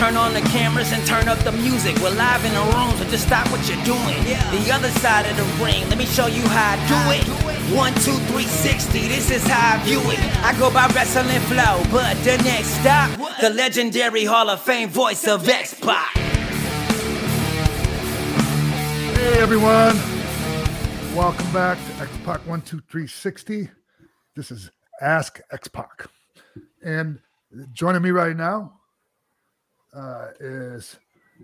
Turn on the cameras and turn up the music. We're live in the room, so just stop what you're doing. The other side of the ring, let me show you how I do it. One, two, three, sixty. This is how I view it. I go by wrestling flow, but the next stop, the legendary Hall of Fame voice of X Pac. Hey everyone, welcome back to X Pac One Two Three Sixty. This is Ask X Pac, and joining me right now uh, is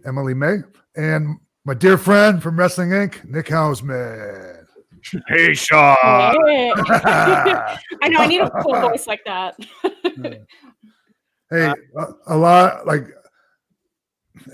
Emily May and my dear friend from Wrestling Inc., Nick Hausman. Hey, Sean. I know I need a cool voice like that. Hey, a, a lot like.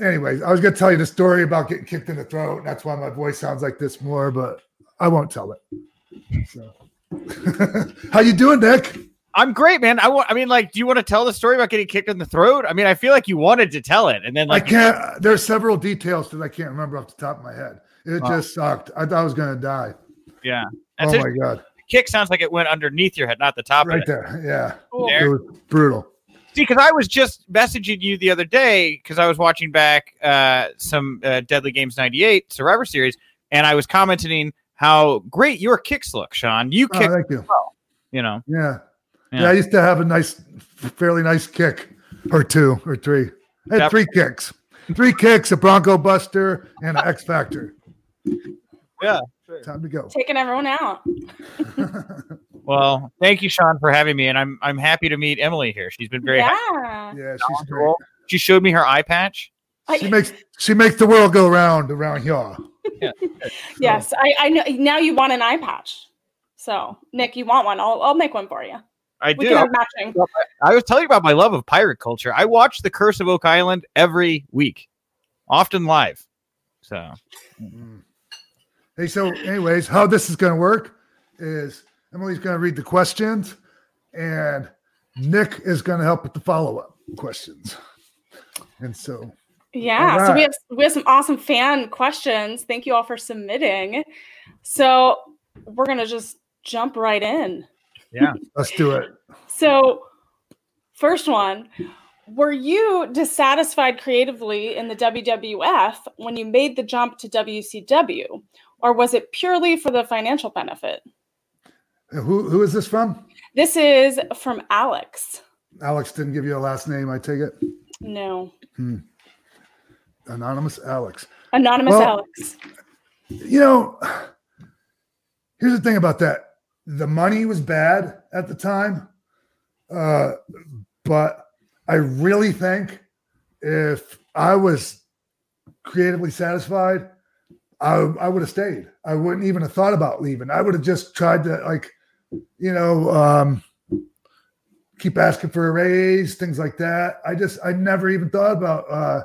Anyways, I was gonna tell you the story about getting kicked in the throat. That's why my voice sounds like this more, but I won't tell it. So, how you doing, Nick? I'm great, man. I want. I mean, like, do you want to tell the story about getting kicked in the throat? I mean, I feel like you wanted to tell it, and then like, I can't. There's several details that I can't remember off the top of my head. It Wow. just sucked. I thought I was gonna die. yeah, Oh that's my god! Kick sounds like it went underneath your head, not the top. Right of it. there. Yeah, Cool. There. it was brutal. See, because I was just messaging you the other day because I was watching back uh, some uh, Deadly Games '98 Survivor Series, and I was commenting how great your kicks look, Sean. You Oh, kick, thank you. you know. Yeah. Yeah. yeah, I used to have a nice, fairly nice kick, or two, or three. I had Yep. three kicks, three kicks, a Bronco Buster, and an X Factor. Yeah. Time to go. Taking everyone out. Well, thank you, Sean, for having me, and I'm I'm happy to meet Emily here. She's been very. yeah. Yeah, she's great. She showed me her eye patch. She makes she makes the world go round around here. yes, I, I know. Now you want an eye patch. So, Nick, you want one? I'll, I'll make one for you. I We do. can have matching. I was telling you about my love of pirate culture. I watch The Curse of Oak Island every week, often live. So Hey, so anyways, how this is going to work is Emily's going to read the questions, and Nick is going to help with the follow up questions. And so, Yeah. All So we have we have some awesome fan questions. Thank you all for submitting. So we're gonna just jump right in. let's do it. So, first one, were you dissatisfied creatively in the WWF when you made the jump to WCW, or was it purely for the financial benefit? Who who is this from? This is from Alex. Alex didn't give you a last name. I take it. No, Hmm. Anonymous Alex. anonymous Well- Alex. You know, here's the thing about that. The money was bad at the time, uh, but I really think if I was creatively satisfied, I, I would have stayed. I wouldn't even have thought about leaving. I would have just tried to, like, you know, um, keep asking for a raise, things like that. I just, I never even thought about, uh,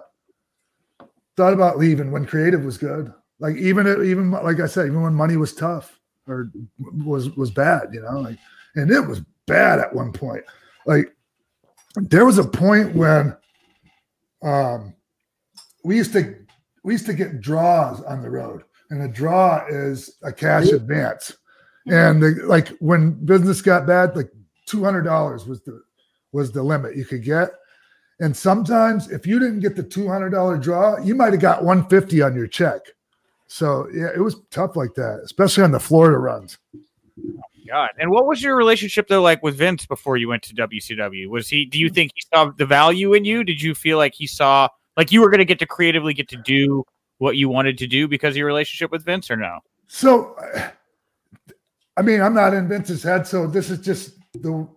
thought about leaving when creative was good. Like even even like I said, even when money was tough or was was bad, you know, like and it was bad at one point. Like there was a point when um we used to we used to get draws on the road, and a draw is a cash advance. And the, like when business got bad, like two hundred dollars was the was the limit you could get. And sometimes if you didn't get the two hundred dollar draw, you might have got one fifty on your check. So yeah, it was tough like that, especially on the Florida runs. God. And what was your relationship though like with Vince before you went to WCW? Was he do you think he saw the value in you? Did you feel like he saw like you were going to get to creatively get to do what you wanted to do because of your relationship with Vince or no? So, I mean, I'm not in Vince's head, so this is just the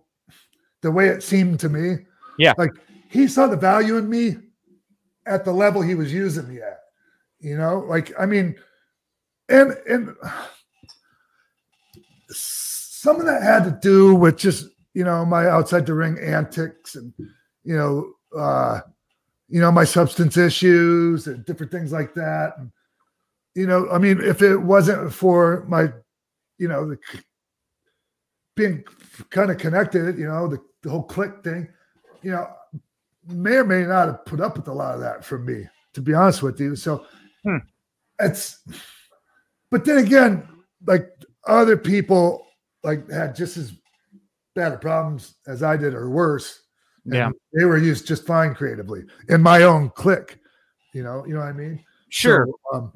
the way it seemed to me. Yeah. like he saw the value in me at the level he was using me at. You know, like I mean, and and some of that had to do with just you know my outside the ring antics and you know uh you know my substance issues and different things like that. And you know i mean if it wasn't for my you know the being kind of connected you know the, the whole Kliq thing you know may or may not have put up with a lot of that from me to be honest with you. So Hmm. it's but then again like other people like had just as bad of problems as i did or worse Yeah. they were used just fine creatively in my own clique. You know, you know what I mean? Sure. So, um,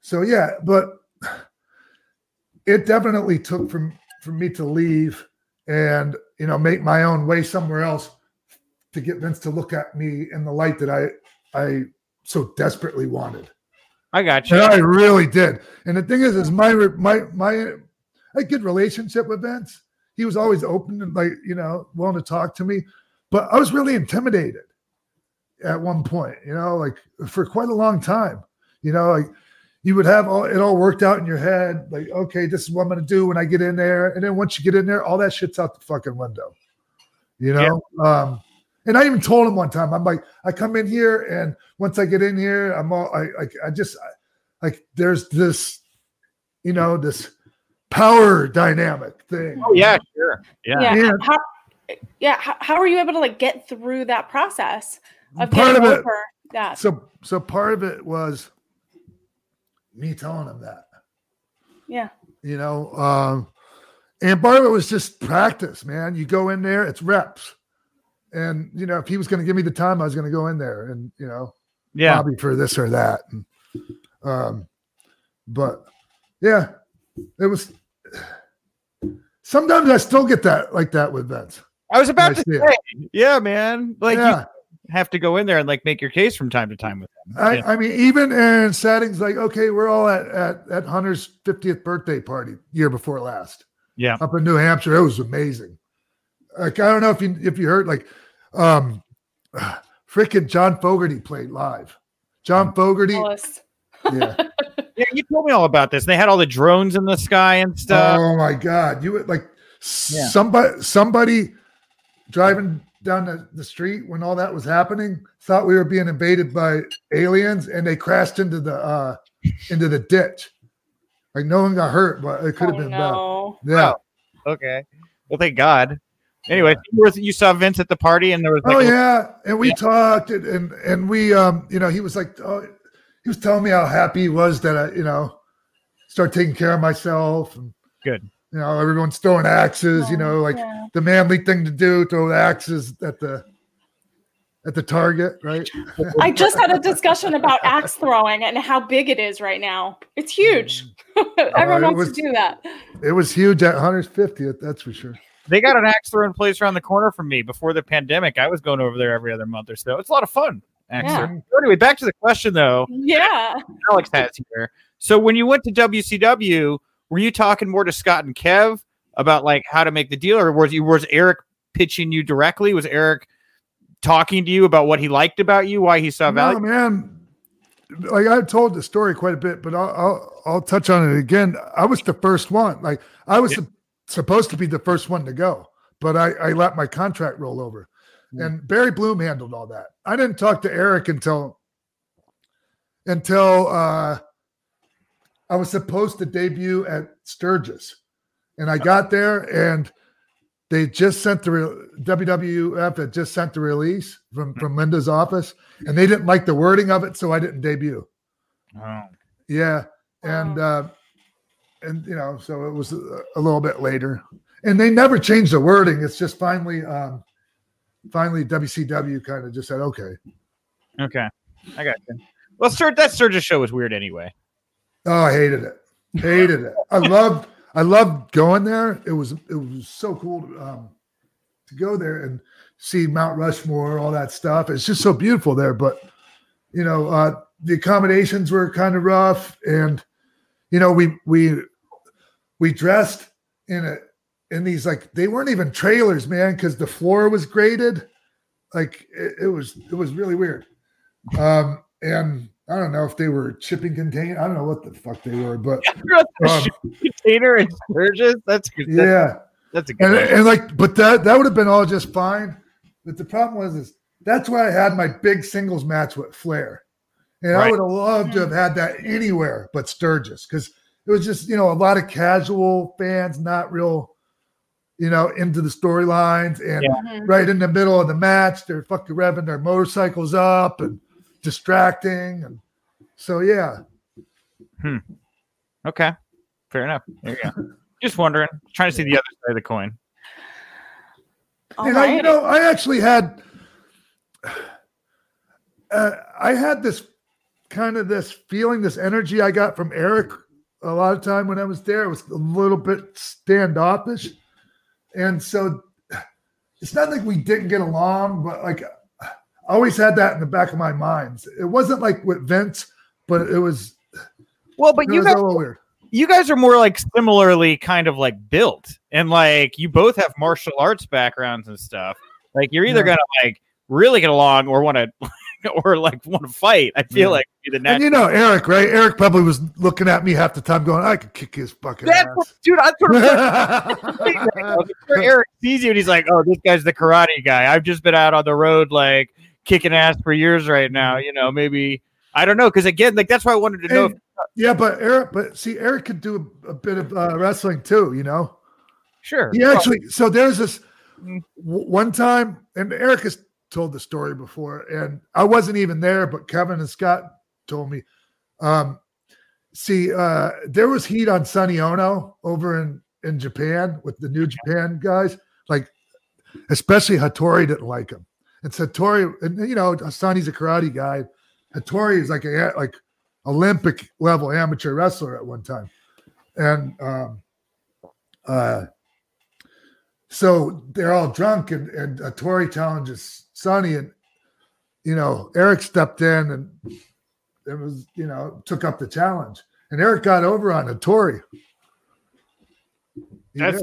so yeah, but it definitely took from for me to leave and you know make my own way somewhere else to get Vince to look at me in the light that I I so desperately wanted. I got you. And I really did. And the thing is, is my my my I good relationship with Vince. He was always open and like you know willing to talk to me, but I was really intimidated at one point. You know, like for quite a long time. You know, like you would have all it all worked out in your head. Like, okay, this is what I'm going to do when I get in there. And then once you get in there, all that shit's out the fucking window. You know. Um, and I even told him one time, I'm like, I come in here, and once I get in here, I'm all, I, I, I just, I, like, there's this, you know, this power dynamic thing. Oh yeah, sure. Yeah. Yeah. Yeah. How, yeah. How, how are you able to like get through that process of Part of it- over that? So, so part of it was me telling him that, Yeah. you know, um, and part of it was just practice, man. You go in there, it's reps. And, you know, if he was going to give me the time, I was going to go in there and, you know, Yeah. probably for this or that. And, um, but yeah, it was. Sometimes I still get that like that with Vince. I was about I to see it. say, yeah, man. Like yeah, you have to go in there and like make your case from time to time with them. I, yeah. I mean, even in settings like okay, we're all at at at Hunter's 50th birthday party year before last. Yeah. up in New Hampshire, it was amazing. Like I don't know if you if you heard like, um, freaking John Fogerty played live. John Fogerty, yeah. Yeah, you told me all about this. They had all the drones in the sky and stuff. Oh my god! You would like Yeah. somebody somebody driving down the, the street when all that was happening thought we were being invaded by aliens and they crashed into the uh into the ditch. Like no one got hurt, but it could have oh, been no. bad. Yeah. okay. Well, thank God. Anyway, you, were, you saw Vince at the party, and there was like, oh a- yeah, and we Yeah. talked and, and and we um you know he was like oh he was telling me how happy he was that I you know start taking care of myself and Good. you know everyone's throwing axes you know like Yeah. the manly thing to do throw axes at the at the target right I just had a discussion about axe throwing and how big it is right now. It's huge. Everyone Uh, it wants was- to do that. it was huge at Hunter's 50th that's for sure they got an axe throwing place around the corner from me before the pandemic. I was going over there every other month or so. It's a lot of fun. Axe Yeah. anyway, back to the question though. Yeah. Alex has here. So when you went to WCW, were you talking more to Scott and Kev about like how to make the deal, or was you was Eric pitching you directly? Was Eric talking to you about what he liked about you, why he saw value? no value? man like I've told the story quite a bit but I'll, I'll I'll touch on it again I was the first one like I was Yeah. sup- supposed to be the first one to go but I I let my contract roll over. Hmm. and Barry Bloom handled all that. I didn't talk to Eric until until uh I was supposed to debut at Sturgis. And I got there and they just sent the re- WWF had just sent the release from from Linda's office, and they didn't like the wording of it, so I didn't debut. Oh. Yeah, and uh, and you know, so it was a, little bit later, and they never changed the wording. It's just finally, um, finally WCW kind of just said, okay. Okay, I got you. Well, Stur- that Sturgis show was weird anyway. Oh, I hated it. Hated it. I loved I loved going there. It was it was so cool to, um, to go there and see Mount Rushmore, all that stuff. It's just so beautiful there. But you know, uh, the accommodations were kind of rough, and you know, we we we dressed in a in these like they weren't even trailers, man, because the floor was graded. Like it, it was it was really weird. Um, and I don't know if they were shipping container. I don't know what the fuck they were, but um, Container and Sturgis. That's good. That's, yeah, that's a good. and, and like, but that that would have been all just fine. But the problem was is that's where I had my big singles match with Flair, and I would have loved to have had that anywhere but Sturgis because it was just you know a lot of casual fans, not real, you know, into the storylines, and Yeah. Mhm. right in the middle of the match, they're fucking revving their motorcycles up and distracting, and so yeah. Hmm. Okay, fair enough. There you go. Just wondering, trying to see the other side of the coin. and I, you know, I actually had, uh, I had this kind of this feeling, this energy I got from Eric a lot of time when I was there. It was a little bit standoffish, and so it's not like we didn't get along, but like I always had that in the back of my mind. It wasn't like with Vince, but it was. Well, but you guys, weird. you guys are more like similarly kind of like built, and like you both have martial arts backgrounds and stuff. Like you're either Yeah. gonna like really get along or want to, or like want to fight. I feel Yeah. like the And you know Eric, right? Eric probably was looking at me half the time, going, "I could kick his fucking That's what, ass." dude. I sort of sure Eric sees you and he's like, "Oh, this guy's the karate guy." I've just been out on the road like kicking ass for years right now. You know, maybe I don't know because again, like that's why I wanted to know. And- yeah, but Eric, but see, Eric could do a, a bit of uh, wrestling too. You know, sure, he actually. So there's this Mm. w- one time, and Eric has told the story before, and I wasn't even there, but Kevin and Scott told me. Um, see, uh, there was heat on Sonny Onoo over in in Japan with the New Japan guys, like especially Hattori didn't like him, and so Hattori, and you know, Sonny's a karate guy. Hattori is like a like Olympic level amateur wrestler at one time, and um, uh, so they're all drunk, and and uh, Tori challenges Sonny, and you know Eric stepped in and it was you know took up the challenge, and Eric got over on Tori. That's-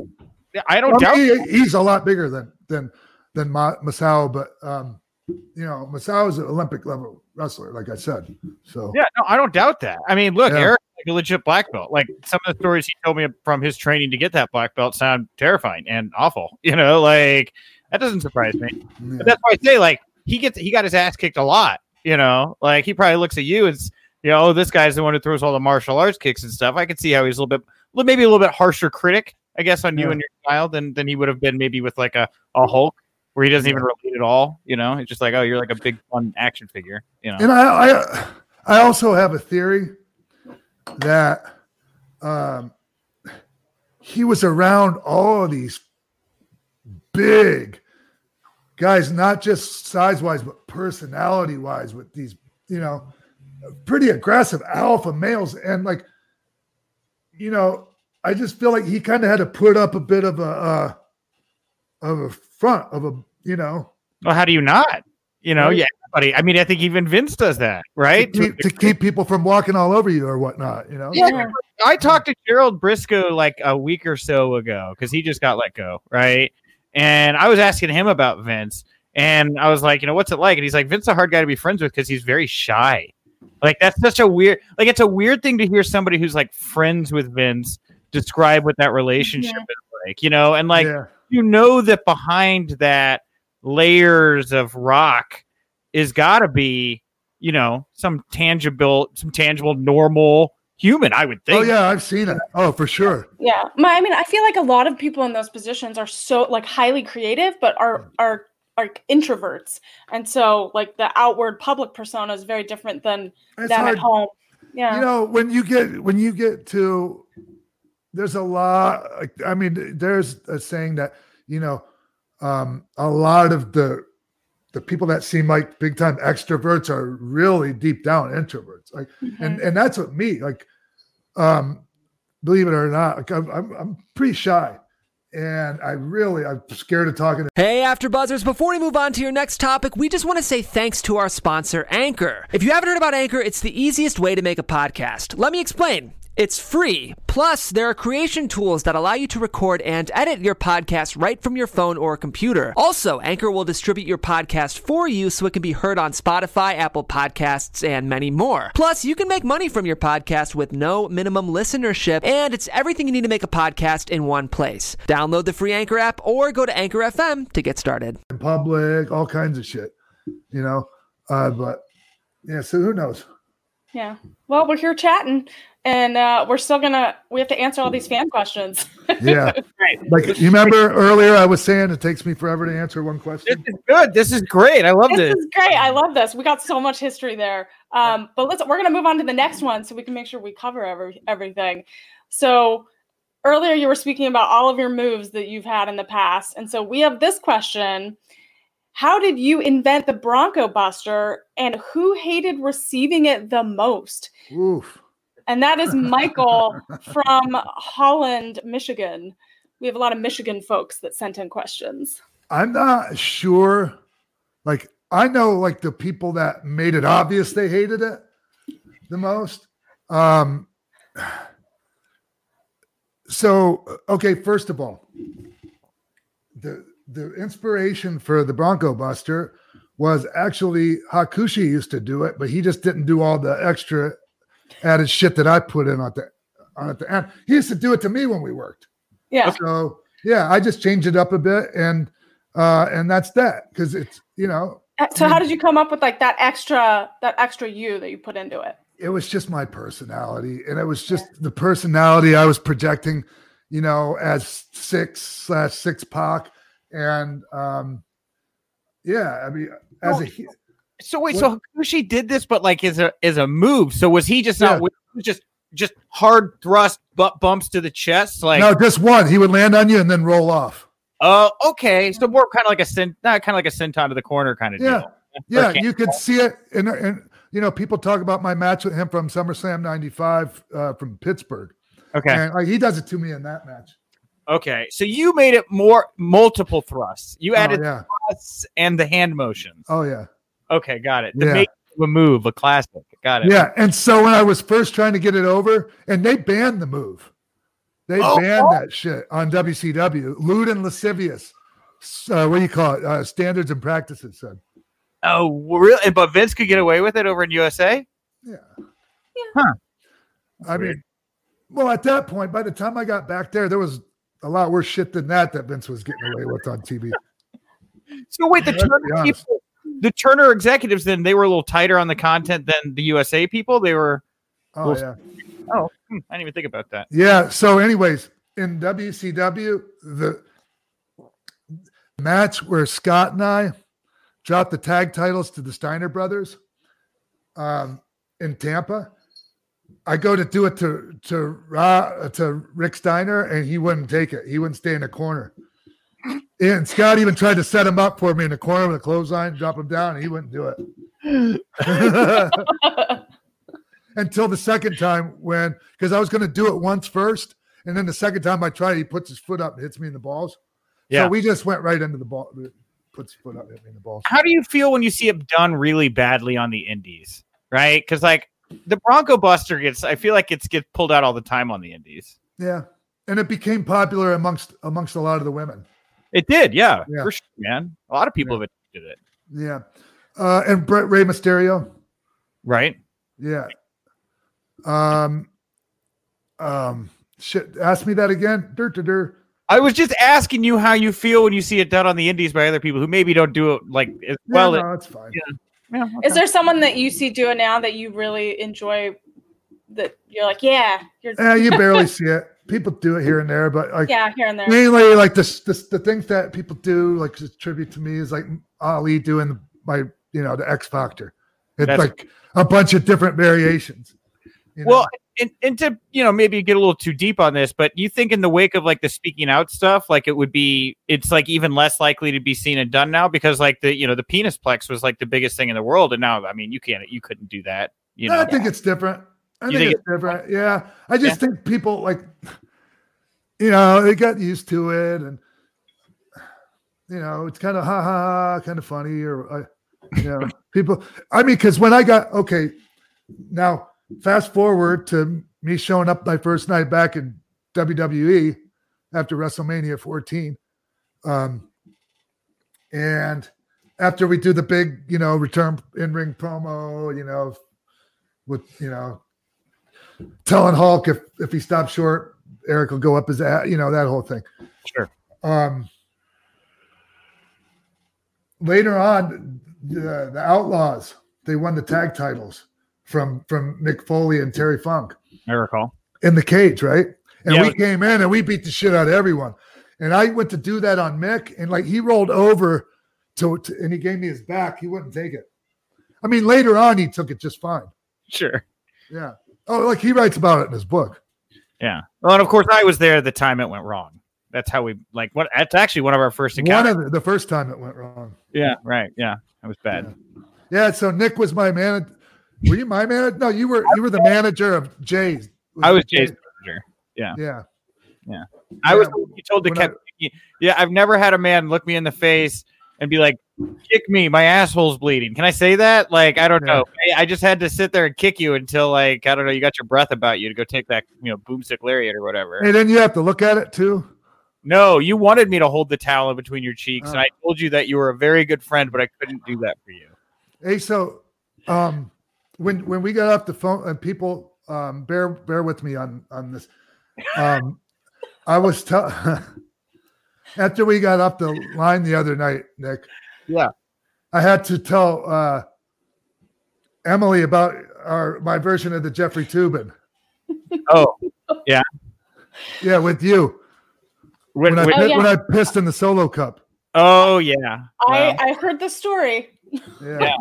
I don't doubt. he's a lot bigger than than than Ma- Masao, but um, you know Masao is an Olympic level wrestler, like I said. So Yeah, no, I don't doubt that. I mean, look, Yeah. Eric's like a legit black belt. Like some of the stories he told me from his training to get that black belt sound terrifying and awful. You know, like that doesn't surprise me. yeah. But that's why I say, like, he gets he got his ass kicked a lot. You know, like he probably looks at you and you know, oh, this guy's the one who throws all the martial arts kicks and stuff. I could see how he's a little bit, maybe a little bit harsher critic, I guess, on you and your style than than he would have been maybe with like a a Hulk. Where he doesn't even relate at all, you know. It's just like, oh, you're like a big fun action figure, you know. And I, I, I also have a theory that um, he was around all of these big guys, not just size wise, but personality wise, with these, you know, pretty aggressive alpha males. And like, you know, I just feel like he kind of had to put up a bit of a, uh, of a front of a, you know, Well, how do you not? You know, Right. yeah, buddy. I mean, I think even Vince does that, right? to, keep, to keep people from walking all over you or whatnot, you know? Yeah. I talked to Gerald Brisco like a week or so ago because he just got let go, right? And I was asking him about Vince, and I was like, you know, what's it like? And he's like, Vince's a hard guy to be friends with because he's very shy. Like that's such a weird, like it's a weird thing to hear somebody who's like friends with Vince describe what that relationship Yeah. is like, you know, and like yeah. you know that behind that layers of rock is got to be you know some tangible some tangible normal human i would think Oh yeah, I've seen it. Oh, for sure. Yeah, my, I mean, I feel like a lot of people in those positions are so like highly creative, but are are are introverts, and so like the outward public persona is very different than It's them hard. at home. Yeah, You know, when you get when you get to there's a lot like I mean, there's a saying that, you know, um, a lot of the the people that seem like big time extroverts are really deep down introverts. Like Mhm. and and that's what me like um believe it or not, like I'm I'm, pretty shy. And I really I'm scared of talking to Hey, AfterBuzzers! Before we move on to your next topic, we just want to say thanks to our sponsor, Anchor. If you haven't heard about Anchor, it's the easiest way to make a podcast. Let me explain. It's free. Plus, there are creation tools that allow you to record and edit your podcast right from your phone or computer. Also, Anchor will distribute your podcast for you so it can be heard on Spotify, Apple Podcasts, and many more. Plus, you can make money from your podcast with no minimum listenership, and it's everything you need to make a podcast in one place. Download the free Anchor app or go to Anchor FM to get started. in public, all kinds of shit. You know? Uh but yeah, so who knows? yeah. Well, we're here chatting, and uh, we're still gonna we have to answer all these fan questions. Yeah. Right. Like you remember earlier, I was saying it takes me forever to answer one question. this is good this is great i love this this is great. I love this. We got so much history there. Um, but let's we're gonna move on to the next one so we can make sure we cover every everything. So earlier you were speaking about all of your moves that you've had in the past. And so we have this question. How did you invent the Bronco Buster and who hated receiving it the most? Oof. And that is Michael from Holland, Michigan. We have a lot of Michigan folks that sent in questions. I'm not sure. Like, I know like the people that made it obvious they hated it the most. Um, so okay, first of all, the the inspiration for the Bronco Buster was actually Hakushi used to do it, but he just didn't do all the extra added shit that I put in at the on at the end. He used to do it to me when we worked. Yeah. So yeah, I just changed it up a bit, and uh, and that's that because it's you know Uh, So how did you come up with like that extra that extra you that you put into it? it was just my personality and it was just the personality i was projecting you know as Syxx slash Syxx Pac and um yeah i mean as a So wait, so Hakushi did this, but like is a as a move. So was he just not? Yeah. Was just just hard thrust, butt bumps to the chest, like no just one he would land on you and then roll off oh, okay. So more kind of like a sin, not kind of like a senton to the corner kind of yeah deal. yeah you could see it and, and you know people talk about my match with him from summerslam 95 uh, from pittsburgh Okay, and like he does it to me in that match okay. So you made it more multiple thrusts. You oh added yeah thrusts and the hand motions. oh yeah Okay, got it. The Yeah. make of a move, a classic. Got it. Yeah, and so when I was first trying to get it over, and they banned the move, they Oh, banned oh. that shit on WCW. Lewd and lascivious. Uh, what do you call it? Uh, standards and practices son. Oh, really? But Vince could get away with it over in USA. Yeah. yeah. Huh. I mean, well, at that point, by the time I got back there, there was a lot worse shit than that that Vince was getting away with on TV. So wait, the Let's be Turner honest. people, the Turner executives, then they were a little tighter on the content than the USA people. They were. Oh Well, yeah, Oh, hmm, I didn't even think about that. yeah. So, anyways, in WCW, the match where Scott and I dropped the tag titles to the Steiner brothers um, in Tampa. I go to do it to to Ra, to Rick Steiner, and he wouldn't take it. He wouldn't stay in the corner. And Scott even tried to set him up for me in the corner with a clothesline, drop him down, and he wouldn't do it. Until the second time when, because I was going to do it once first, and then the second time I tried, he puts his foot up and hits me in the balls. Yeah. So we just went right into the ball. Puts his foot up, hit me in the balls. How do you feel when you see it done really badly on the Indies? Right? Because like the Bronco Buster gets, I feel like it's gets pulled out all the time on the Indies. Yeah, and it became popular amongst amongst a lot of the women. It did, yeah, Yeah. for sure, man. A lot of people Yeah. have adopted it, Yeah, uh, and Brett Rey Mysterio. right? Yeah. Um. Um. Shit. Ask me that again. Dur, dur, dur. I was just asking you how you feel when you see it done on the Indies by other people who maybe don't do it like as Yeah, well. no, it's fine. Yeah. Yeah, Is there someone that you see doing now that you really enjoy? That you're like, yeah, you're Yeah, you barely see it. People do it here and there, but like yeah, here and there. mainly like this, this the things that people do like to tribute to me is like Ali doing my you know the X Factor. It's That's- like a bunch of different variations. you know? Well, and, and to you know maybe get a little too deep on this, but you think in the wake of like the speaking out stuff, like it would be, it's like even less likely to be seen and done now because like the you know the penis plex was like the biggest thing in the world, and now I mean you can't you couldn't do that. You know, I think it's different. I think, think it's different. Yeah. I just think people like, you know, they got used to it and, you know, it's kind of ha ha, ha kind of funny or, uh, you know, people, I mean, because when I got, okay, now fast forward to me showing up my first night back in WWE after WrestleMania 14. Um, and after we do the big, you know, return in ring promo, you know, with you know telling Hulk if if he stops short, Eric will go up his ass, you know that whole thing. Sure. Um, later on, the, the Outlaws they won the tag titles from from Mick Foley and Terry Funk I recall. in the cage, right? And Yeah. we came in and we beat the shit out of everyone. And I went to do that on Mick, and like he rolled over to, to and he gave me his back. He wouldn't take it. I mean, later on he took it just fine. Sure. Yeah. Oh, like he writes about it in his book. Yeah. Well, and of course, I was there the time it went wrong. That's how we like. What? That's actually one of our first encounters. One of the, the first time it went wrong. yeah. Right. Yeah. That was bad. Yeah, so Nick was my manager. Were you my manager? No, you were you were the manager of Jay's. I was Jay's manager. Yeah. Yeah. Yeah. I was Yeah, you told to when I- Yeah, I've never had a man look me in the face and be like, "Kick me, my asshole's bleeding." Can I say that? Like, I don't know. I, I just had to sit there and kick you until like I don't know. You got your breath about you to go take that you know boomstick lariat or whatever. And then you have to look at it too. No, you wanted me to hold the towel in between your cheeks, and Oh. I told you that you were a very good friend, but I couldn't do that for you. Hey, so um when when we got off the phone and people um bear bear with me on on this. Um I was tell after we got off the line the other night, Nick. Yeah. I had to tell uh Emily about our my version of the Jeffrey Toobin. Oh, Yeah, Yeah, with you. when, When I when- Oh, yeah. when I pissed in the solo cup. oh yeah. I, Well, I heard the story. Yeah.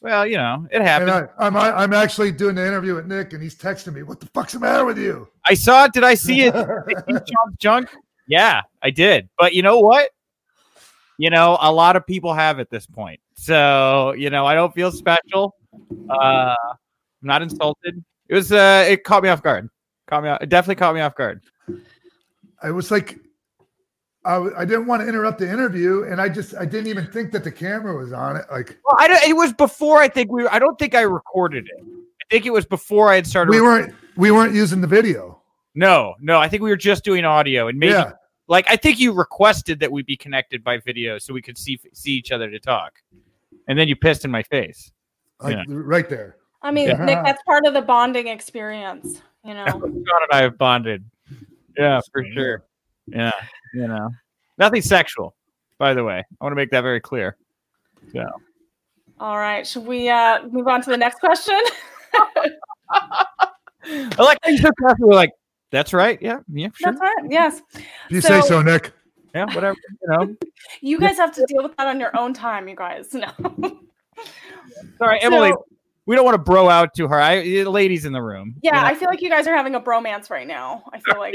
well, you know, it happened. I, I'm I, I'm actually doing the interview with Nick, and he's texting me, "What the fuck's the matter with you?" I saw it. Did I see it? John's junk? Yeah, I did. But you know what? You know, a lot of people have at this point. So, you know, I don't feel special. Uh I'm not insulted. It was uh it caught me off guard. Caught me off, it definitely caught me off guard. I was like, I, w- I didn't want to interrupt the interview, and I just I didn't even think that the camera was on it. Like Well, I don't, it was before I think we I don't think I recorded it. I think it was before I had started. we rec- weren't we weren't using the video. No, no, I think we were just doing audio and maybe yeah, like I think you requested that we be connected by video so we could see see each other to talk. And then you pissed in my face. like Yeah. right there. I mean, Yeah. Nick, that's part of the bonding experience. You know. John and I have bonded. Yeah, for sure. Yeah, you know, nothing sexual, by the way. I want to make that very clear. Yeah. All right. Should we uh, move on to the next question? I like how you so casual. Like, that's right. Yeah, yeah, sure. That's right. Yes. If you say So- so, Nick. Yeah, whatever. You know. You guys have to deal with that on your own time, you guys. No. Sorry, Emily. So- we don't want to bro out to her. I, the ladies in the room. you Yeah, know? I feel like you guys are having a bromance right now. I feel like.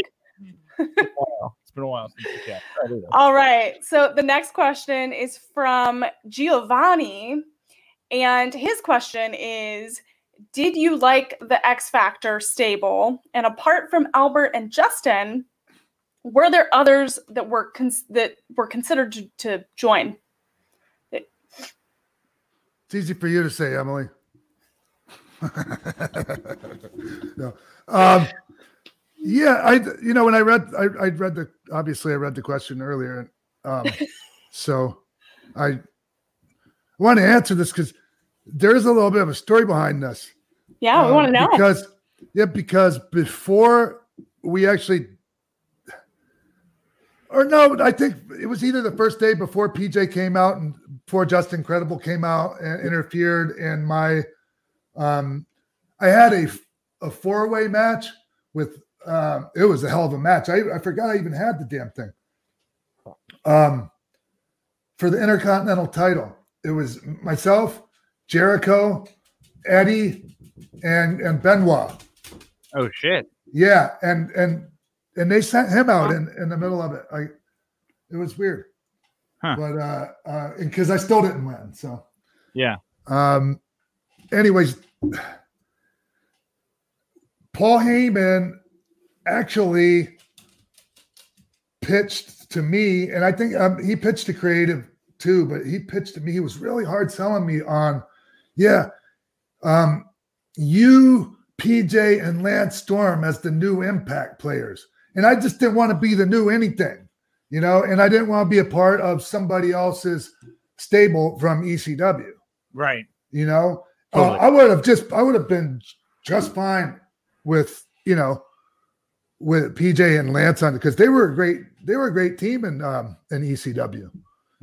it's been a while since we chatted. All right, here. All right. So the next question is from Giovanni. And his question is Did you like the X Factor stable? And apart from Albert and Justin, were there others that were cons- that were considered to, to join? It's easy for you to say, Emily. no. Um, yeah, I you know when I read I, I read the obviously I read the question earlier, um, so I want to answer this because there is a little bit of a story behind this. Yeah, we Um, want to know. because yeah, because before we actually, or no, I think it was either the first day before PJ came out and before Justin Credible came out and interfered and my, um, I had a a four way match with. Um, it was a hell of a match. I, I forgot I even had the damn thing. Um, for the Intercontinental title, it was myself, Jericho, Eddie, and and Benoit. Oh shit. Yeah, and and and they sent him out in in the middle of it. I it was weird, Huh. but uh, uh, because I still didn't win. So Yeah. um, anyways, Paul Heyman actually pitched to me, and I think um, he pitched to creative too, but he pitched to me. He was really hard selling me on, yeah, um, you, PJ, and Lance Storm as the new Impact players, and I just didn't want to be the new anything, you know, and I didn't want to be a part of somebody else's stable from ECW Right. you know? Uh, i would have just i would have been just fine with you know with pj and lance on because they were a great they were a great team in um in ecw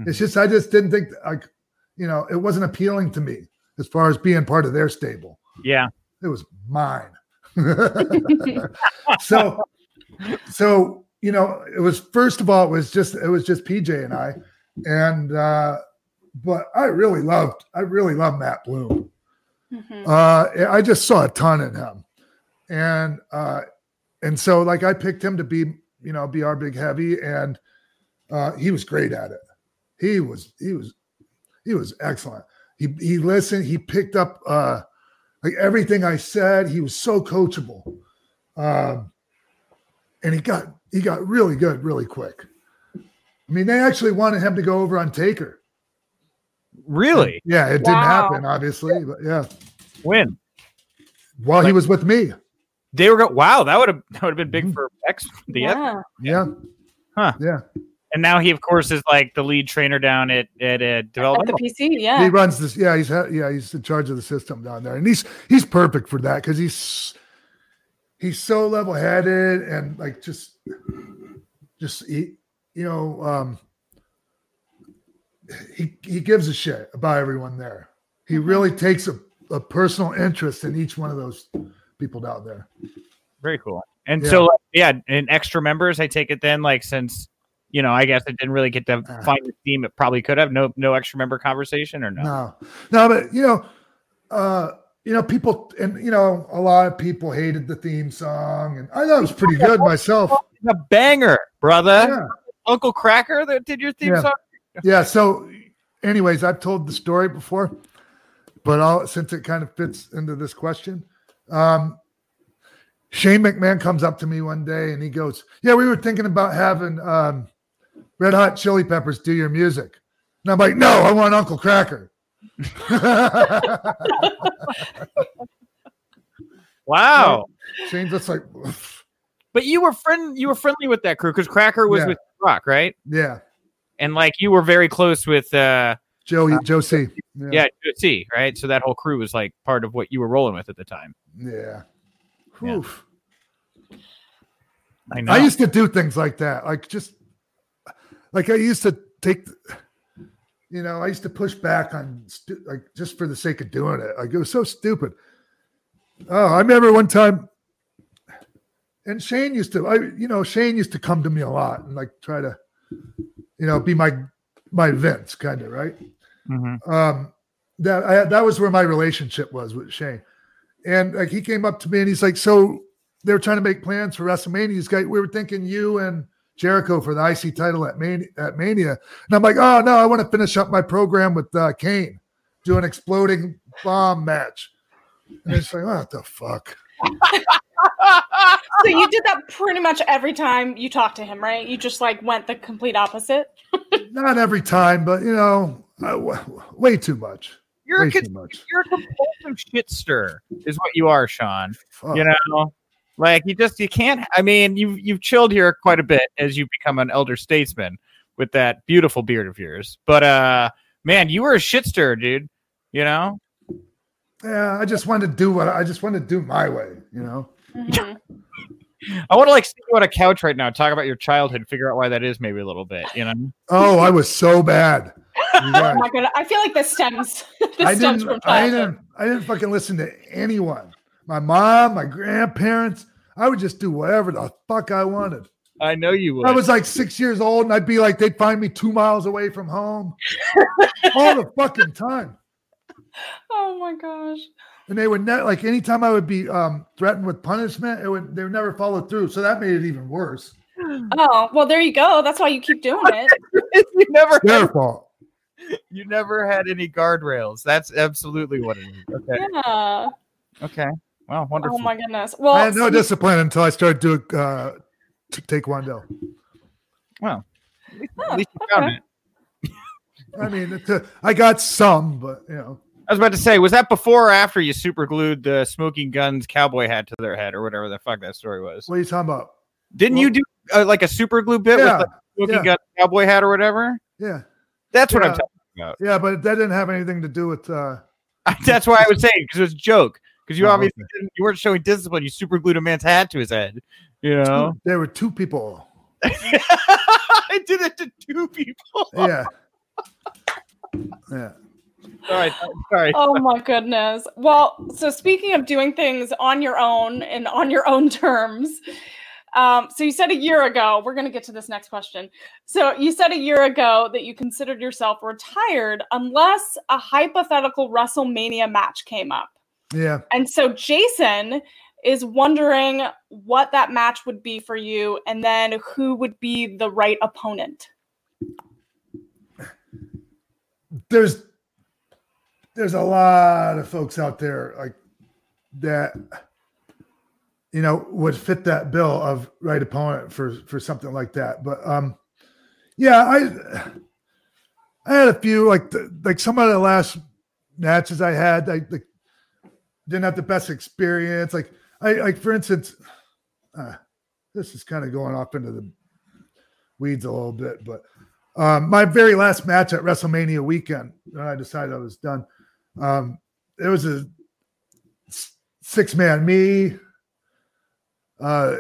it's just i just didn't think like you know it wasn't appealing to me as far as being part of their stable Yeah. it was mine so so you know it was first of all it was just it was just pj and i and uh but i really loved i really loved matt bloom Mhm. uh i just saw a ton in him and uh and so like I picked him to be, you know, be our big heavy, and uh, he was great at it. He was he was he was excellent. He he listened. He picked up uh, like everything I said. He was so coachable, um, and he got he got really good really quick. I mean, they actually wanted him to go over on Taker. Really? Yeah, it didn't happen, obviously, but yeah. When While he was with me, they were go, wow, that would have that would have been big Mhm. for X the X. Yeah. yeah, Huh. yeah. And now he, of course, is like the lead trainer down at at uh, At the PC, yeah. He runs this. Yeah, he's yeah he's in charge of the system down there, and he's he's perfect for that because he's he's so level headed and like just just he you know um he he gives a shit about everyone there. He really takes a, a personal interest in each one of those people down there. Very cool. And Yeah. so, yeah, and extra members. I take it then, like since you know, I guess it didn't really get to Ah. find the theme. It probably could have no no extra member conversation or no. No, no, but you know, uh, you know, people, and you know, a lot of people hated the theme song, and I thought it was pretty good myself. A banger, brother. Yeah, Uncle Kracker that did your theme Yeah. song. yeah. So, anyways, I've told the story before, but I'll, since it kind of fits into this question, um, Shane McMahon comes up to me one day and he goes, "Yeah, we were thinking about having um, Red Hot Chili Peppers do your music," and I'm like, "No, I want Uncle Kracker." Wow. Shane's just like, But you were friend you were friendly with that crew because Kracker was Yeah. with Rock, right? yeah, And like you were very close with uh Joey, Joe C. yeah, C. right? So that whole crew was like part of what you were rolling with at the time. Yeah. Yeah. I know. I used to do things like that. Like just like I used to take you know, I used to push back on stu- like just for the sake of doing it. Like it was so stupid. Oh, I remember one time and Shane used to I you know, Shane used to come to me a lot and like try to you know, be my my Vince kind of, right? Mhm. um that I, that was where my relationship was with Shane. And like he came up to me and he's like, "So they were trying to make plans for WrestleMania. He's like, we were thinking you and Jericho for the IC title at Mania, at Mania." And I'm like, "Oh no, I want to finish up my program with uh, Kane, do an exploding bomb match." And it's like, "What the fuck?" So you did that pretty much every time you talked to him, right? You just like went the complete opposite. Not every time, but you know, I, w- way too much. You're Way a, too kid, much. you're a compulsive shit stir, is what you are, Sean. Fuck. You know, like you just you can't. I mean, you've you've chilled here quite a bit as you become an elder statesman with that beautiful beard of yours. But uh, man, you were a shit stir, dude. You know, Yeah, I just wanted to do what I just wanted to do my way. You know. Mhm. I want to like sit you on a couch right now, talk about your childhood, figure out why that is, maybe a little bit. You know, Oh, I was so bad. You Oh guys. my god, I feel like this stems. this I stems didn't, from I didn't, I didn't fucking listen to anyone. My mom, my grandparents. I would just do whatever the fuck I wanted. I know you would. I was like six years old, and I'd be like, they'd find me two miles away from home all the fucking time. Oh my gosh. And they would never like anytime I would be um, threatened with punishment, it would they would never follow through. So that made it even worse. Oh well, there you go. That's why you keep doing it. you never, Their had, fault. you never had any guardrails. That's absolutely what it is. Okay, Yeah. okay. Well, wonderful. Oh my goodness. Well, I had no discipline until I started doing uh, t- taekwondo. Well, at least, Huh, at least you found okay. it. I mean, it's a, I got some, but you know, I was about to say, was that before or after you super glued the Smoking Gunns cowboy hat to their head or whatever the fuck that story was? what are you talking about? Didn't you do uh, like a super glue bit Yeah, with the smoking yeah. gun cowboy hat or whatever? Yeah, That's what I'm talking about. yeah, but that didn't have anything to do with. Uh, That's why I was saying because it was a joke. Because you Oh, obviously didn't, you weren't showing discipline. You super glued a man's hat to his head. You know, there were two people. I did it to two people. Yeah, yeah. Sorry, sorry. Oh my goodness. Well, so speaking of doing things on your own and on your own terms, um, so you said a year ago, we're going to get to this next question. So you said a year ago that you considered yourself retired unless a hypothetical WrestleMania match came up. Yeah, And so Jason is wondering what that match would be for you and then who would be the right opponent. there's there's a lot of folks out there like that you know would fit that bill of right opponent for for something like that but um yeah i i had a few like the, like some of the last matches i had i like, didn't have the best experience like i like for instance uh, this is kind of going off into the weeds a little bit but um, my very last match at WrestleMania weekend, when I decided I was done, um, it was a six man me, uh,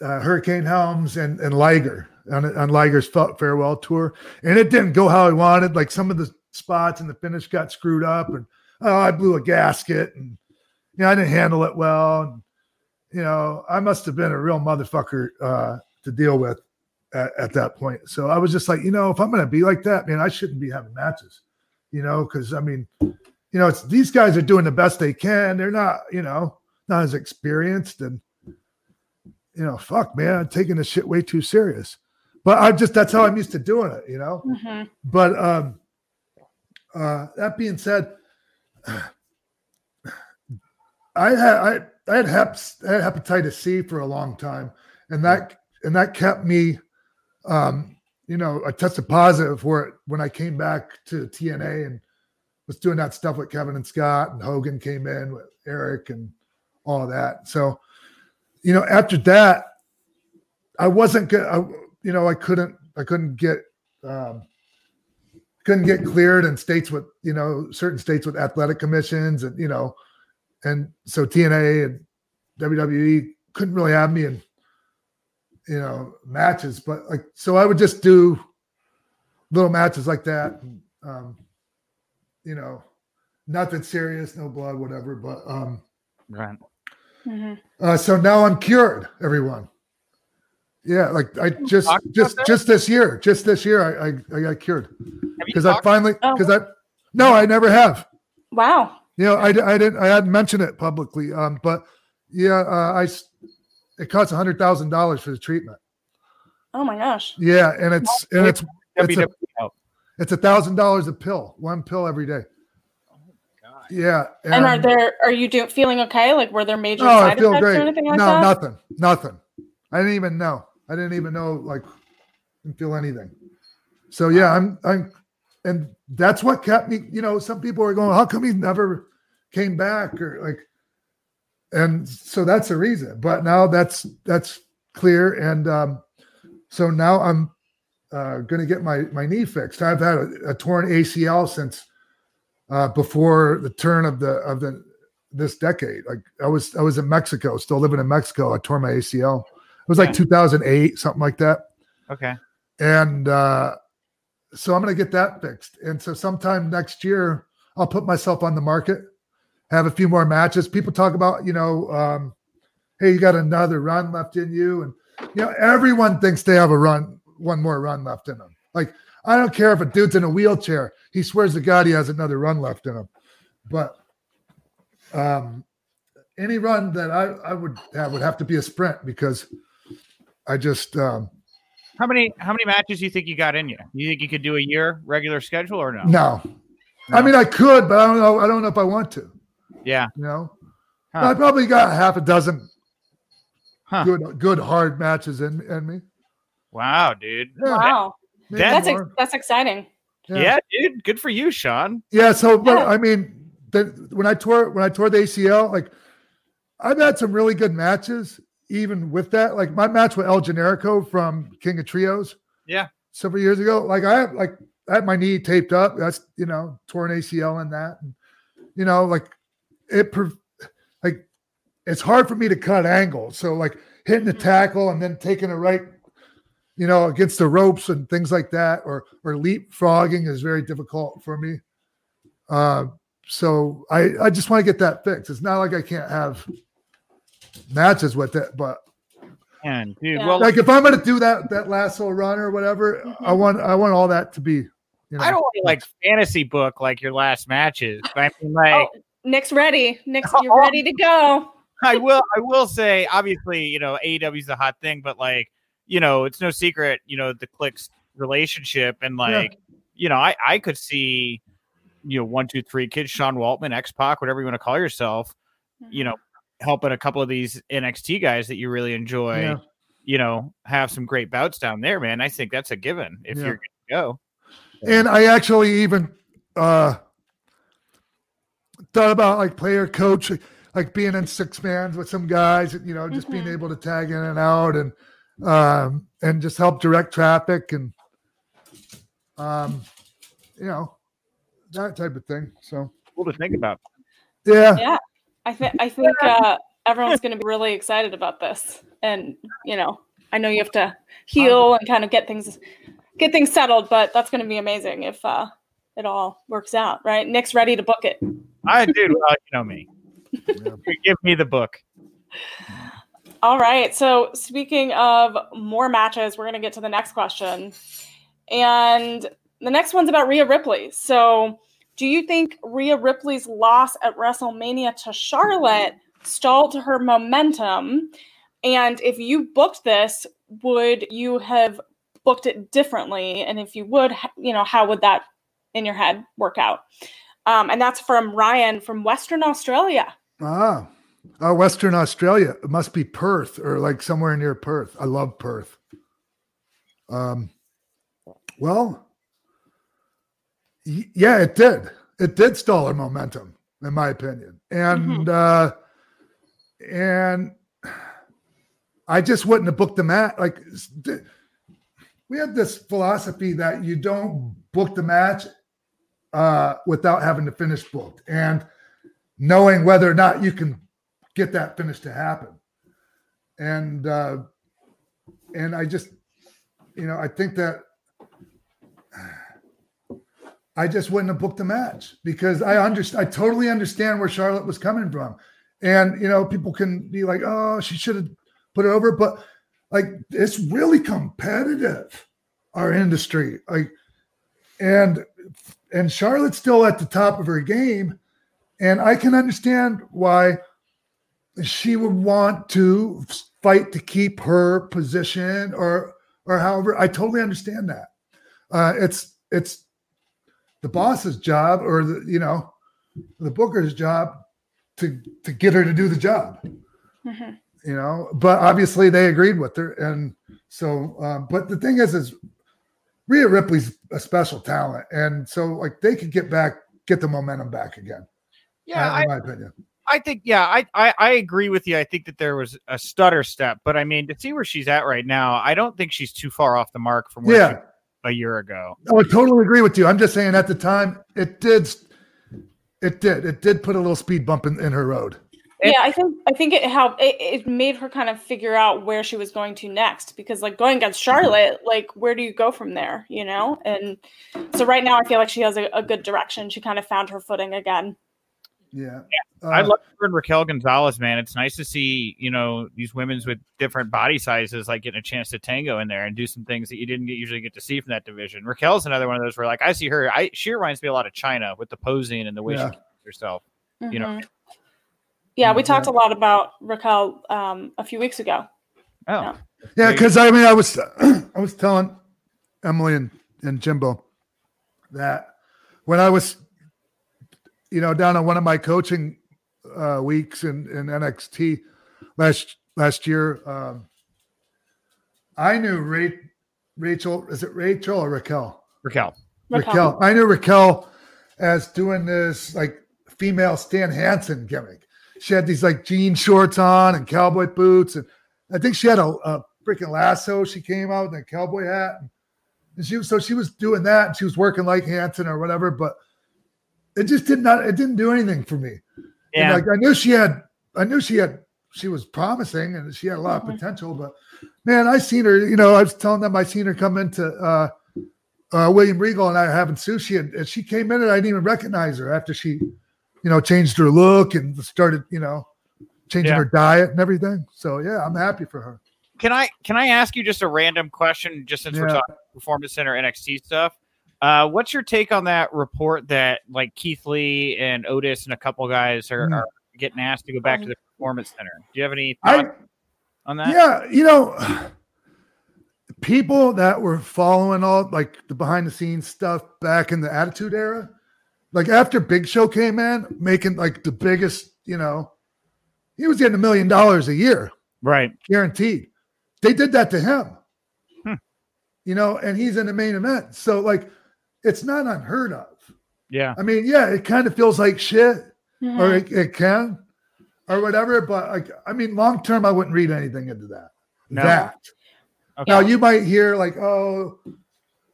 uh, Hurricane Helms, and, and Liger on, on Liger's farewell tour. And it didn't go how I wanted. Like some of the spots and the finish got screwed up, and oh, I blew a gasket, and you know, I didn't handle it well. And, you know, I must have been a real motherfucker uh, to deal with at, at, that point. So I was just like, you know, if I'm going to be like that, man, I shouldn't be having matches, you know, because I mean, you know, it's these guys are doing the best they can. They're not, you know, not as experienced and, you know, fuck, man, I'm taking this shit way too serious. But I just, that's how I'm used to doing it, you know? Mm-hmm. But, um, uh, that being said, I had, I, I had, heps, I had hepatitis C for a long time and that, and that kept me um, you know, I tested positive for it when I came back to TNA and was doing that stuff with Kevin and Scott and Hogan came in with Eric and all that. So, you know, after that, I wasn't good. I, you know, I couldn't, I couldn't get, um, couldn't get cleared in states with, you know, certain states with athletic commissions and, you know, and so TNA and WWE couldn't really have me in you know matches. But like so i would just do little matches like that and, um you know nothing serious no blood whatever but um right. Mm-hmm. uh, so now i'm cured everyone yeah like i just just just this year just this year i i, I got cured because i finally because oh. i no i never have wow you know i, I didn't i hadn't mentioned it publicly um but yeah uh, i it costs a hundred thousand dollars for the treatment. Oh my gosh. Yeah, and it's and it's it's a, it's a thousand dollars a pill, one pill every day. Oh my gosh. yeah. And, and, are there are you doing feeling okay? Like were there major oh, side effects great. or anything like no, that? No, nothing. Nothing. I didn't even know. I didn't even know like didn't feel anything. So yeah, I'm I'm and that's what kept me, you know, some people are going, How come he never came back? Or like and so that's the reason. But now that's that's clear, and um, so now I'm uh, going to get my my knee fixed. I've had a, a torn ACL since uh, before the turn of the of the this decade. Like I was I was in Mexico, still living in Mexico. I tore my ACL. It was like 2008, something like that. Okay. And uh, so I'm going to get that fixed. And so sometime next year, I'll put myself on the market have a few more matches. People talk about, you know, um, hey, you got another run left in you. And, you know, everyone thinks they have a run, one more run left in them. Like, I don't care if a dude's in a wheelchair, he swears to God he has another run left in him. But um, any run that I, I would have would have to be a sprint because I just. Um, how many how many matches do you think you got in you? You think you could do a year regular schedule or no? No. no. I mean, I could, but I don't know. I don't know if I want to. Yeah. You know, huh. I probably got half a dozen huh. good, good hard matches in, in me. Wow, dude. Yeah. Wow. that's, ex- that's exciting. Yeah. yeah. dude. Good for you, Sean. Yeah. So, but yeah. I mean, the, when I tore, when I tore the ACL, like I've had some really good matches, even with that. Like my match with El Generico from King of Trios. Yeah. Several years ago. Like I have, like, I had my knee taped up. That's, you know, torn ACL in that. And, you know, like it like it's hard for me to cut angles. So like hitting the tackle and then taking a right, you know, against the ropes and things like that, or or leapfrogging is very difficult for me. Uh, so I I just want to get that fixed. It's not like I can't have matches with it, but and dude, yeah. well, like if I'm gonna do that that lasso run or whatever, mm-hmm. I want I want all that to be. You know, I don't want to like fantasy book like your last matches. I mean, like oh, Nick's ready. Nick's, you're ready to go. I will. I will say, obviously, you know, AEW is a hot thing, but like, you know, it's no secret, you know, the Kliq's relationship, and like, you know, I I could see, you know, one, two, three kids, Sean Waltman, X Pac, whatever you want to call yourself, you know, helping a couple of these NXT guys that you really enjoy. Yeah. You know, have some great bouts down there, man. I think that's a given if Yeah. you're going to go. And I actually even uh thought about like player coach, like being in six mans with some guys, you know, just being Mhm. able to tag in and out and um and just help direct traffic and um you know that type of thing. So Cool to think about. yeah, Yeah. I think I think uh, everyone's going to be really excited about this, and you know, I know you have to heal and kind of get things get things settled, but that's going to be amazing if uh, it all works out, right? Nick's ready to book it. I do. well, you know me. Give me the book. All right. So speaking of more matches, we're going to get to the next question. And the next one's about Rhea Ripley. So do you think Rhea Ripley's loss at WrestleMania to Charlotte stalled her momentum? And if you booked this, would you have booked it differently? And if you would, you know, how would that in your head work out? Um, and that's from Ryan from Western Australia. ah, uh, Western Australia. It must be Perth or like somewhere near Perth. I love Perth. Um, well, yeah, it did. It did stall her momentum, in my opinion, and uh, and I just wouldn't have booked the match. Like we had this philosophy that you don't book the match uh, without having the finish booked and knowing whether or not you can get that finish to happen. And uh, and I just, you know, I think that I just wouldn't have booked the match because I understand. I totally understand where Charlotte was coming from, and you know, people can be like, "Oh, she should have put it over," but like, it's really competitive. Our industry, like, and and Charlotte's still at the top of her game, and I can understand why she would want to fight to keep her position or or however. I totally understand that. Uh, it's it's the boss's job or the you know the booker's job to to get her to do the job. Mhm. you know but obviously they agreed with her. And so um, but the thing is is Rhea Ripley's a special talent. And so like they could get back get the momentum back again. Yeah, uh, I, in my opinion. I think yeah, I, I I agree with you. I think that there was a stutter step, but I mean to see where she's at right now, I don't think she's too far off the mark from where yeah. she a year ago. Oh, I totally agree with you. I'm just saying at the time it did it did it did put a little speed bump in, in her road. Yeah, I think I think it helped. It, it made her kind of figure out where she was going to next because, like, going against mm-hmm. Charlotte, like, where do you go from there? You know, and so right now I feel like she has a, a good direction. She kind of found her footing again. Yeah. I Uh, love her and Raquel Gonzalez, man. It's nice to see, you know, these women's with different body sizes like getting a chance to tango in there and do some things that you didn't get, usually get to see from that division. Raquel's another one of those where like I see her, I she reminds me a lot of Chyna with the posing and the way Yeah. she keeps herself. You know. Mhm. Yeah, we Yeah. talked a lot about Raquel um, a few weeks ago. Oh, Yeah. Yeah, because I mean, I was I was telling Emily and, and Jimbo that when I was, you know, down on one of my coaching uh, weeks in, in NXT last last year, um, I knew Ra- Rachel. Is it Rachel or Raquel? Raquel. Raquel. I knew Raquel as doing this like female Stan Hansen gimmick. She had these like jean shorts on and cowboy boots, and I think she had a, a freaking lasso. She came out with a cowboy hat, and she was so she was doing that, and she was working like Hansen or whatever. But it just did not. It didn't do anything for me. Yeah. And like I knew she had, I knew she had, she was promising and she had a lot of potential. But man, I seen her. You know, I was telling them I seen her come into uh, uh, William Regal and I were having sushi, and, and she came in and I didn't even recognize her after she, you know, changed her look and started, you know, changing Yeah. her diet and everything. So yeah, I'm happy for her. Can I can I ask you just a random question just since we're talking performance center NXT stuff? Uh, what's your take on that report that like Keith Lee and Otis and a couple guys are, Mm. are getting asked to go back to the performance center. Do you have any I on that? yeah, you know, people that were following all like the behind the scenes stuff back in the Attitude Era, like after Big Show came in, making like the biggest, you know, he was getting a million dollars a year Right. guaranteed. They did that to him, Hmm. you know, and he's in the main event. So like, it's not unheard of. Yeah. I mean, yeah, it kind of feels like shit, Mhm. or it, it can, or whatever. But like, I mean, long term, I wouldn't read anything into that. No. That Okay. now you might hear like, oh,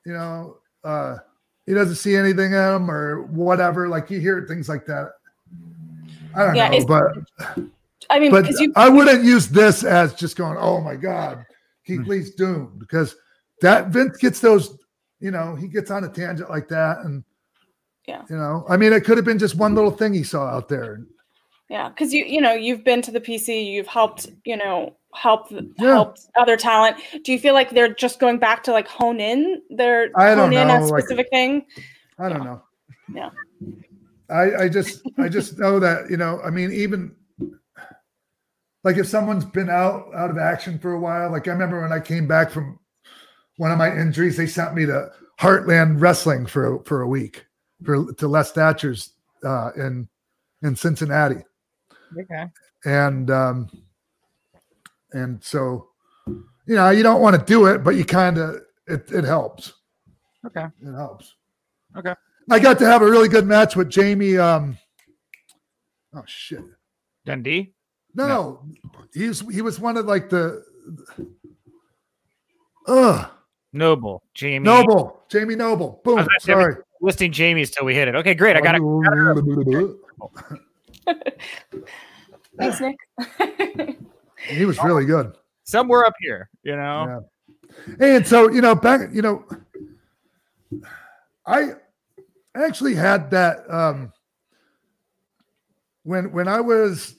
you know, uh, he doesn't see anything in him or whatever. Like you hear things like that. I don't Yeah, know, but I mean, but because you I wouldn't use this as just going, oh my god, Keith Hmm. Lee's doomed because that Vince gets those, you know, he gets on a tangent like that, and Yeah. you know, I mean, it could have been just one little thing he saw out there. Yeah, because you you know you've been to the PC, you've helped you know help Yeah. helped other talent. Do you feel like they're just going back to like hone in their I don't hone in on a know, like- specific thing? I don't Yeah. know. Yeah. I, I just I just know that, you know, I mean, even like if someone's been out out of action for a while, like I remember when I came back from one of my injuries, they sent me to Heartland Wrestling for for a week for to Les Thatcher's uh in in Cincinnati. Okay. And um and so you know, you don't want to do it, but you kind of it it helps. Okay. It helps. Okay. I got to have a really good match with Jamie. Um, oh shit! Dundee. No, no, he's he was one of like the. Ugh, Noble. Jamie. Noble, Jamie Noble. Boom. I was Sorry. Listing Jamie's till we hit it. Okay, great. I got it. Thanks, Nick. He was really good. Somewhere up here, you know. And so, you know, back, you know, I actually had that um when when I was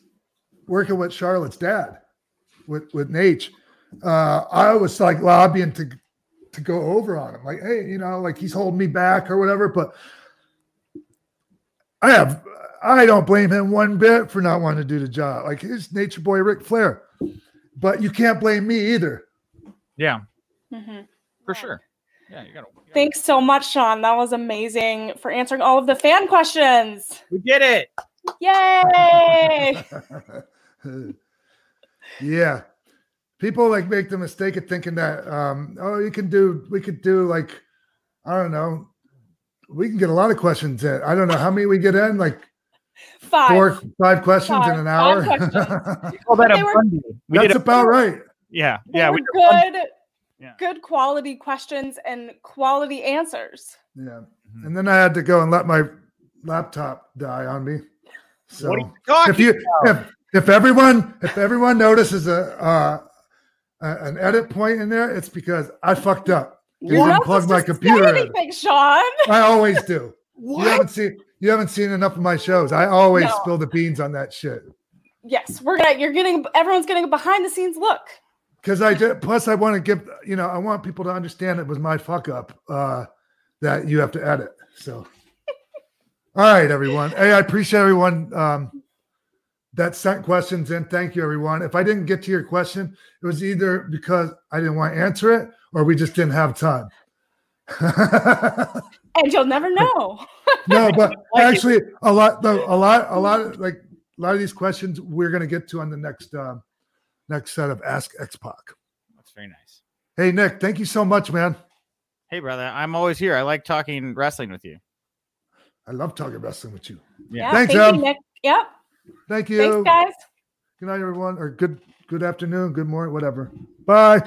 working with Charlotte's dad with with Naitch, uh I was like lobbying to to go over on him. Like, hey, you know, like he's holding me back or whatever, but I have I don't blame him one bit for not wanting to do the job. Like his nature boy Ric Flair. But you can't blame me either. Yeah, Mm-hmm. for sure. Yeah, you gotta. you gotta- Thanks so much, Sean. That was amazing for answering all of the fan questions. We did it. Yay! yeah. People like make the mistake of thinking that um, oh, you can do we could do like I don't know. We can get a lot of questions in. I don't know how many we get in, like Five. four, five questions Five- in an five hour. questions. We that were- That's did a, about right. yeah, yeah. We did a Bundy. good, Yeah. good quality questions and quality answers. Yeah. Mhm. And then I had to go and let my laptop die on me. So What are you talking if you if, if everyone if everyone notices a uh, a- an edit point in there, it's because I fucked up. You plug my computer in. anything, Sean. I always do. What? You haven't seen you haven't seen enough of my shows. I always No. spill the beans on that shit. Yes, we're gonna. You're getting. Everyone's getting a behind the scenes look. Because I did plus I want to give you know, I want people to understand it was my fuck up uh that you have to edit. So all right, everyone. Hey, I appreciate everyone um that sent questions in. Thank you, everyone. If I didn't get to your question, it was either because I didn't want to answer it or we just didn't have time. And you'll never know. no, but actually, a lot, though, a lot, a lot of like a lot of these questions we're going to get to on the next um, next set of Ask X Pac. That's very nice. Hey, Nick, thank you so much, man. Hey, brother, I'm always here. I like talking wrestling with you. I love talking wrestling with you. Yeah. Thanks, thank you, Nick. Yep. Thank you. Thanks, guys. Good night, everyone, or good good afternoon, good morning, whatever. Bye.